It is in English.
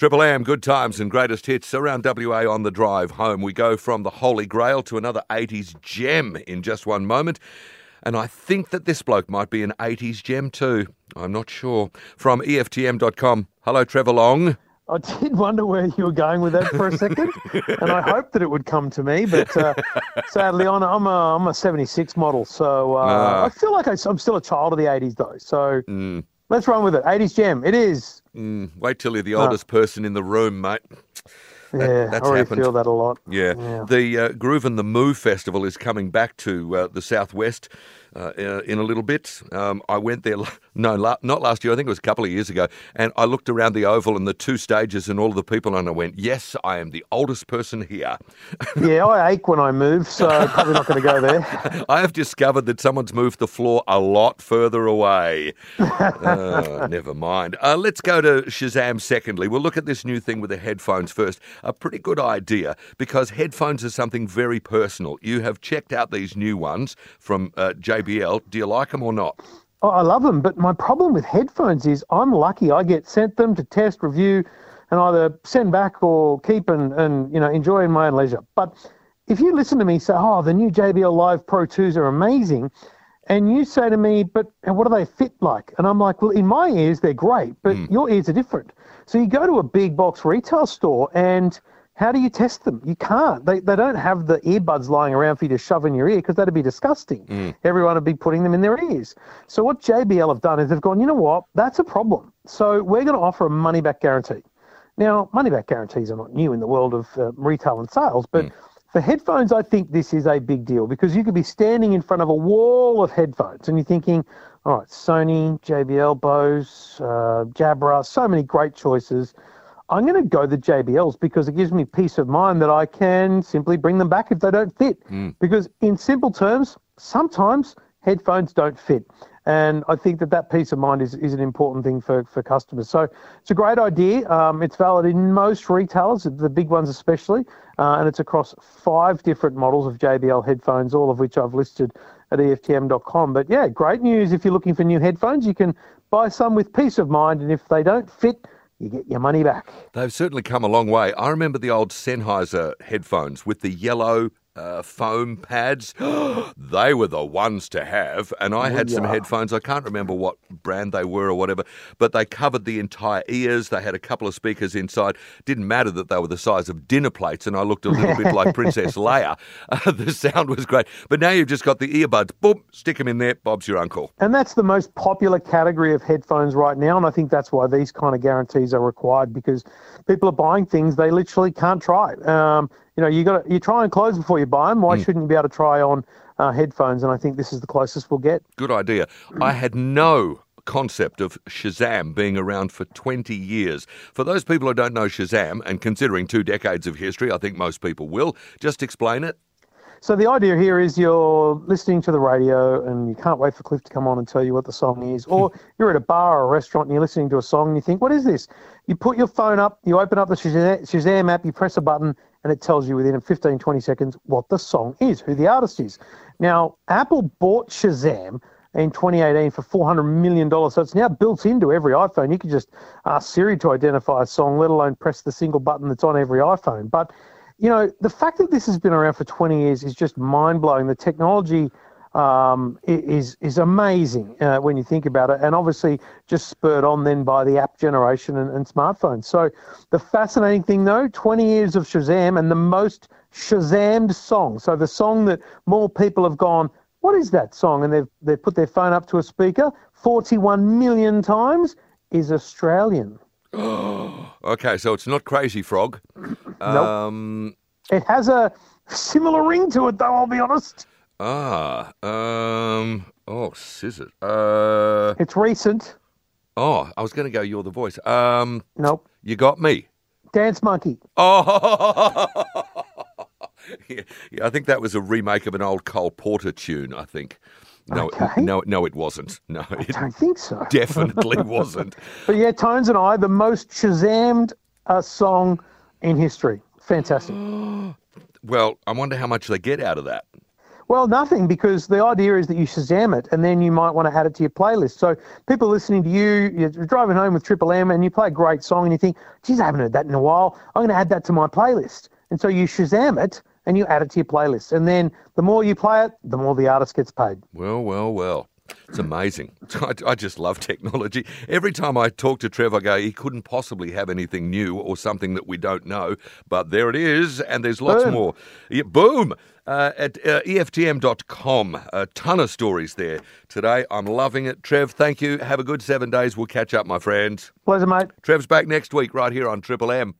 Triple M, good times and greatest hits around WA on the drive home. We go from the Holy Grail to another 80s gem in just one moment. And I think that this bloke might be an 80s gem too. I'm not sure. From EFTM.com. Hello, Trevor Long. I did wonder where you were going with that for a second, and I hoped that it would come to me, but uh, sadly, I'm a, I'm a 76 model, so uh, uh, I feel like I, am still a child of the 80s, though. So mm. Let's run with it. 80s gem, it is. Mm, wait till you're the oldest person in the room, mate. That, yeah, that's I already happened. feel that a lot. Yeah, yeah. the uh, Groovin the Moo Festival is coming back to uh, the southwest uh, in a little bit. Um, I went there, no, not last year, I think it was a couple of years ago, and I looked around the oval and the two stages and all of the people, and I went, yes, I am the oldest person here. yeah, I ache when I move, so probably not going to go there. I have discovered that someone's moved the floor a lot further away. uh, never mind. Uh, let's go to Shazam secondly. We'll look at this new thing with the headphones first. A pretty good idea because headphones are something very personal. You have checked out these new ones from uh, JBL. Do you like them or not? Oh, I love them, but my problem with headphones is I'm lucky I get sent them to test, review, and either send back or keep and, and you know enjoy in my own leisure. But if you listen to me say, "Oh, the new JBL Live Pro 2s are amazing," and you say to me, "But what do they fit like?" and I'm like, "Well, in my ears they're great, but mm. your ears are different." So you go to a big box retail store and how do you test them? You can't. They, they don't have the earbuds lying around for you to shove in your ear because that'd be disgusting. Mm. Everyone would be putting them in their ears. So what JBL have done is they've gone, you know what? That's a problem. So we're going to offer a money back guarantee. Now, money back guarantees are not new in the world of uh, retail and sales, but mm. for headphones, I think this is a big deal because you could be standing in front of a wall of headphones and you're thinking, all right, Sony, JBL, Bose, uh, Jabra, so many great choices. I'm going to go the JBLs because it gives me peace of mind that I can simply bring them back if they don't fit. Mm. Because in simple terms, sometimes headphones don't fit. And I think that that peace of mind is, is an important thing for, for customers. So it's a great idea. Um, it's valid in most retailers, the big ones especially, uh, and it's across five different models of JBL headphones, all of which I've listed at EFTM.com. But yeah, great news. If you're looking for new headphones, you can buy some with peace of mind. And if they don't fit, you get your money back. They've certainly come a long way. I remember the old Sennheiser headphones with the yellow uh, foam pads. they were the ones to have. And I had some headphones. I can't remember what brand they were or whatever, but they covered the entire ears. They had a couple of speakers inside. Didn't matter that they were the size of dinner plates, and I looked a little bit like Princess Leia. Uh, the sound was great. But now you've just got the earbuds. Boom, stick them in there. Bob's your uncle. And that's the most popular category of headphones right now. And I think that's why these kind of guarantees are required because people are buying things they literally can't try. Um, you know, you got you try on clothes before you buy them. Why mm. shouldn't you be able to try on uh, headphones? And I think this is the closest we'll get. Good idea. I had no concept of Shazam being around for 20 years. For those people who don't know Shazam, and considering two decades of history, I think most people will, just explain it. So the idea here is you're listening to the radio and you can't wait for Cliff to come on and tell you what the song is, or you're at a bar or a restaurant and you're listening to a song and you think, "What is this?" You put your phone up, you open up the Shazam app, you press a button, and it tells you within 15, 20 seconds what the song is, who the artist is. Now, Apple bought Shazam in 2018 for $400 million. So it's now built into every iPhone. You can just ask Siri to identify a song, let alone press the single button that's on every iPhone. But, you know, the fact that this has been around for 20 years is just mind blowing. The technology um, is is amazing uh, when you think about it, and obviously just spurred on then by the app generation and, and, smartphones. So the fascinating thing, though, 20 years of Shazam and the most Shazammed song. So the song that more people have gone, what is that song? And they've they've put their phone up to a speaker 41 million times is Australian. okay, so it's not Crazy Frog. nope. Um, it has a similar ring to it, though. I'll be honest. Ah, um, oh, scissors. Uh, it's recent. Oh, I was going to go. You're the voice. Um, nope. You got me. Dance Monkey. Oh, yeah, yeah, I think that was a remake of an old Cole Porter tune. I think. No, okay. no, no, it wasn't. No, I don't think so. Definitely wasn't. but yeah, Tones and I, the most Shazammed uh, song in history. Fantastic. well, I wonder how much they get out of that. Well, nothing, because the idea is that you Shazam it and then you might want to add it to your playlist. So people listening to you, you're driving home with Triple M and you play a great song and you think, geez, I haven't heard that in a while. I'm going to add that to my playlist. And so you Shazam it and you add it to your playlist. And then the more you play it, the more the artist gets paid. Well, well, well. It's amazing. I, I, just love technology. Every time I talk to Trevor, I go, he couldn't possibly have anything new or something that we don't know. But there it is, and there's lots boom. more. Yeah, boom! Uh, at uh, EFTM.com. A ton of stories there today. I'm loving it. Trev, thank you. Have a good seven days. We'll catch up, my friends. Pleasure, mate. Trev's back next week right here on Triple M.